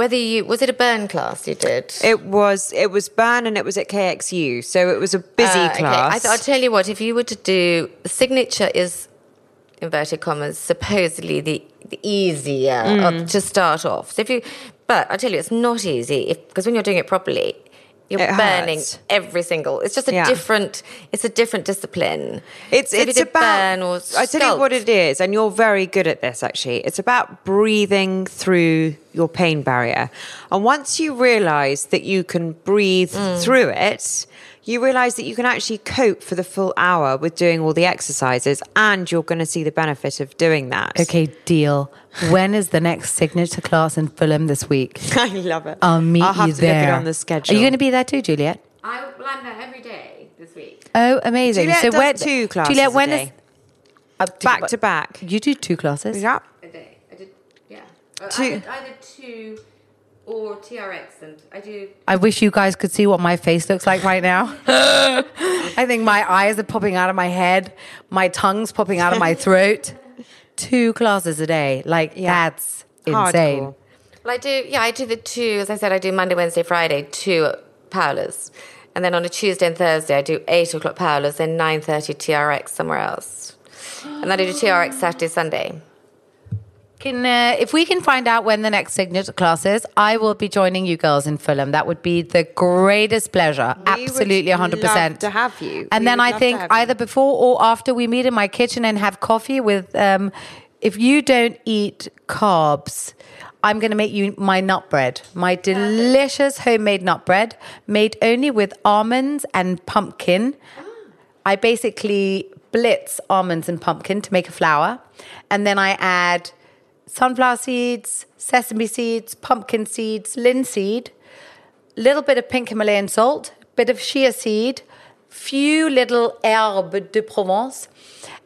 whether you was it a burn class you did. It was it was Burn and it was at KXU, so it was a busy Uh, okay. class. I th- I'll tell you what. If you were to do signature is inverted commas supposedly the, the easier Mm. of, to start off. So if you, but I tell you, it's not easy because when you're doing it properly. You're It burning hurts. every single. It's just a Yeah. different. It's a different discipline. It's So it's about. burn or I tell you what it is, and you're very good at this. Actually, it's about breathing through your pain barrier, and once you realise that you can breathe Mm. through it, you realise that you can actually cope for the full hour with doing all the exercises, and you're going to see the benefit of doing that. Okay, deal. When is the next signature class in Fulham this week? (laughs) I love it. I'll meet I'll have you to there. look it on the schedule. Are you going to be there too, Juliet? I, well, I'm there every day this week. Oh, amazing! Juliet so does when two classes Juliet, a day. is uh, back to back? You do two classes. Yeah. A day. I did, yeah. I Two- Either, either two or TRX, and I do. I wish you guys could see what my face looks like right now. (laughs) I think my eyes are popping out of my head, my tongue's popping out of my throat. (laughs) Two classes a day, like Yeah. that's insane. Hardcore. Well, I do. Yeah, I do the two. As I said, I do Monday, Wednesday, Friday, two at Paola's, and then on a Tuesday and Thursday, I do eight o'clock Paola's, then nine thirty TRX somewhere else, and then I do TRX Saturday, Sunday. Can uh, if we can find out when the next signature class is, I will be joining you girls in Fulham. That would be the greatest pleasure. We Absolutely, hundred percent to have you. And We then I think either before or after we meet in my kitchen and have coffee with. Um, if you don't eat carbs, I'm going to make you my nut bread, my delicious homemade nut bread, made only with almonds and pumpkin. I basically blitz almonds and pumpkin to make a flour, and then I add sunflower seeds, sesame seeds, pumpkin seeds, linseed, little bit of pink Himalayan salt, bit of chia seed, few little herbes de Provence,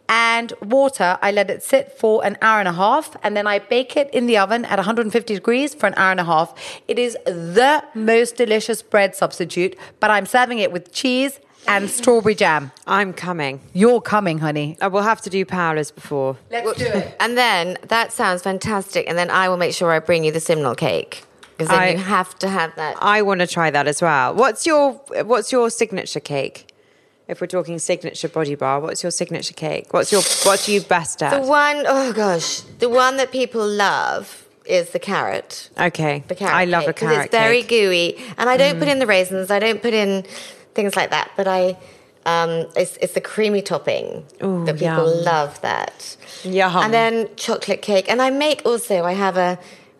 and water. I let it sit for an hour and a half, and then I bake it in the oven at 150 degrees for an hour and a half. It is the most delicious bread substitute, but I'm serving it with cheese and strawberry jam. I'm coming. You're coming, honey. I will have to do Paola's before. Let's do it. (laughs) And then that sounds fantastic. And then I will make sure I bring you the Simnel cake because then I- you have to have that. I want to try that as well. What's your What's your signature cake? If we're talking signature body bar, what's your signature cake? What's your What are you best at? The one, oh gosh, the one that people love is the carrot. okay, The carrot. I love a cake, 'cause carrot It's very cake. gooey, and I don't put mm. in the raisins. I don't put in things like that. But I, Um, it's, it's the creamy topping Ooh, that people yum. love. That Yum. and then chocolate cake. And I make also. I have a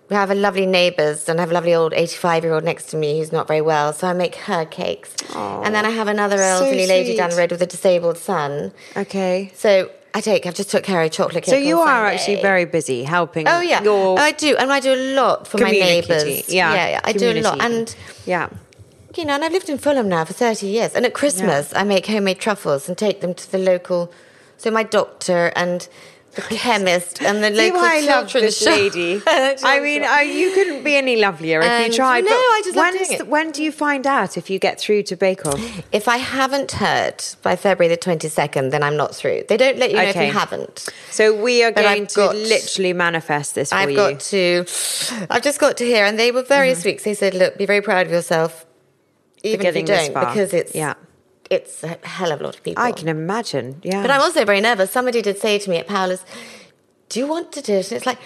we have a lovely neighbours, and I have a lovely old eighty-five-year-old next to me who's not very well. So I make her cakes. and then I have another elderly lady down the road with a disabled son. Okay. So I take. I've just took care of chocolate cake. So you are Sunday. actually very busy helping. Oh yeah, Your I do, and I do a lot for my neighbours. Yeah, yeah, yeah. I do a lot, and yeah. You know, and I've lived in Fulham now for 30 years. And at Christmas, I make homemade truffles and take them to the local. So my doctor and the (laughs) chemist and the See local why I love this shop. lady. (laughs) I mean, I, you couldn't be any lovelier if And you tried. no, but I just love when's doing the- it. when do you find out if you get through to Bake Off? if I haven't heard by February the 22nd, then I'm not through. They don't let you know if you haven't. So we are But going I've to got- literally manifest this I've you. got to. I've just got to hear, and they were very Mm-hmm. sweet. They said, "Look, be very proud of yourself, even if you don't, because it's Yeah. it's a hell of a lot of people." I can imagine. Yeah. But I'm also very nervous. Somebody did say to me at Paola's, "Do you want to do it?" And it's like,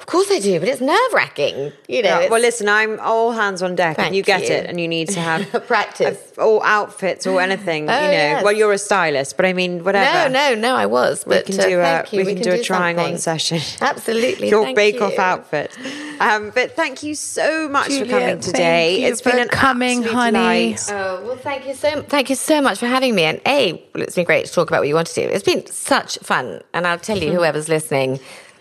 "Of course I do," but it's nerve wracking. You know. Well, listen, I'm all hands on deck, and you get you. it, and you need to have (laughs) Practice. uh, or outfits or anything. Oh, you know, yes. well, you're a stylist, but I mean, whatever. no, no, no. I was, We but can uh, do a thank you. we can, do, a trying on session. (laughs) Absolutely. Your thank Bake Off outfit. Um, but thank you so much for coming today. It's been an coming, honey. delight. Oh well, thank you so thank you so much for having me. And a, well, it's been great to talk about what you want to do. It's been such fun, and I'll tell you, whoever's listening,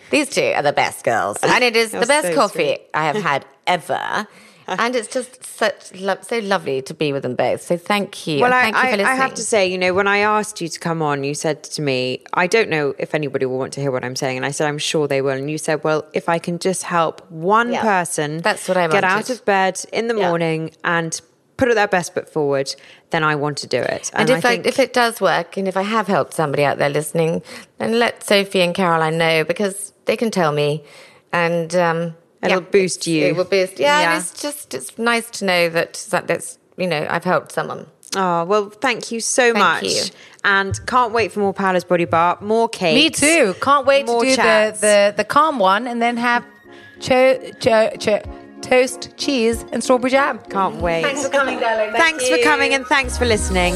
these two are the best girls, (laughs) and it is the best so coffee sweet. I have had ever. (laughs) And it's just such lo- so lovely to be with them both. So thank you. Well, I, you for I, listening. I have to say, you know, when I asked you to come on, you said to me, I don't know if anybody will want to hear what I'm saying. And I said, I'm sure they will. And you said, well, if I can just help one Yeah. person That's what I get out of bed in the Yeah. morning and put their best foot forward, then I want to do it. And, if, I I if it does work, and if I have helped somebody out there listening, then let Sophie and Caroline know because they can tell me, and um, It'll boost you. It will boost. Yeah, Yeah. and it's just it's nice to know that that that's you know I've helped someone. Oh, well, thank you so Thank much. you. And can't wait for more Paola's Body Bar, more cakes. Me too. Can't wait more to do the, the the calm one and then have cho- cho- cho- toast, cheese, and strawberry jam. Can't wait. Thanks for coming, darling. Thank Thanks for coming and thanks for listening.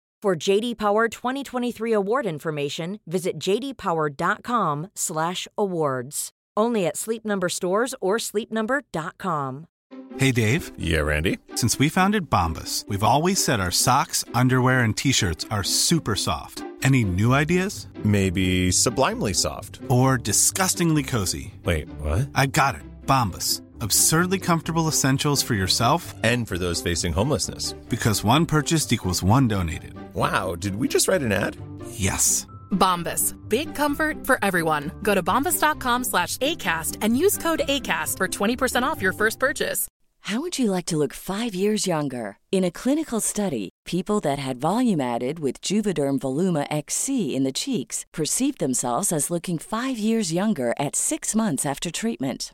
For JD Power 2023 award information, visit jdpower.com/awards. Only at Sleep Number stores or sleepnumber.com. Hey Dave, Yeah, Randy. since we founded Bombas, we've always said our socks, underwear, and t-shirts are super soft. Any new ideas? Maybe sublimely soft. Or disgustingly cozy? Wait, what? I got it. Bombas. Absurdly comfortable essentials for yourself And for those facing homelessness. because one purchased equals one donated. Wow, did we just write an ad? Yes. Bombas. Big comfort for everyone. Go to bombas.com slash ACAST and use code ACAST for 20% off your first purchase. How would you like to look five years younger? In a clinical study, people that had volume added with Juvederm Voluma XC in the cheeks perceived themselves as looking five years younger at six months after treatment.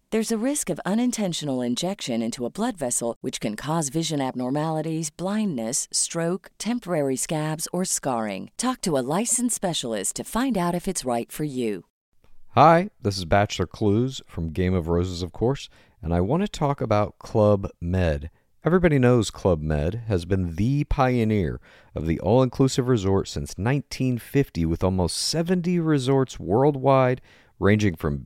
There's a risk of unintentional injection into a blood vessel, which can cause vision abnormalities, blindness, stroke, temporary scabs, or scarring. Talk to a licensed specialist to find out if it's right for you. Hi, this is Bachelor Clues from Game of Roses, of course, and I want to talk about Club Med. Everybody knows Club Med has been the pioneer of the all inclusive resort since 1950, with almost 70 resorts worldwide, ranging from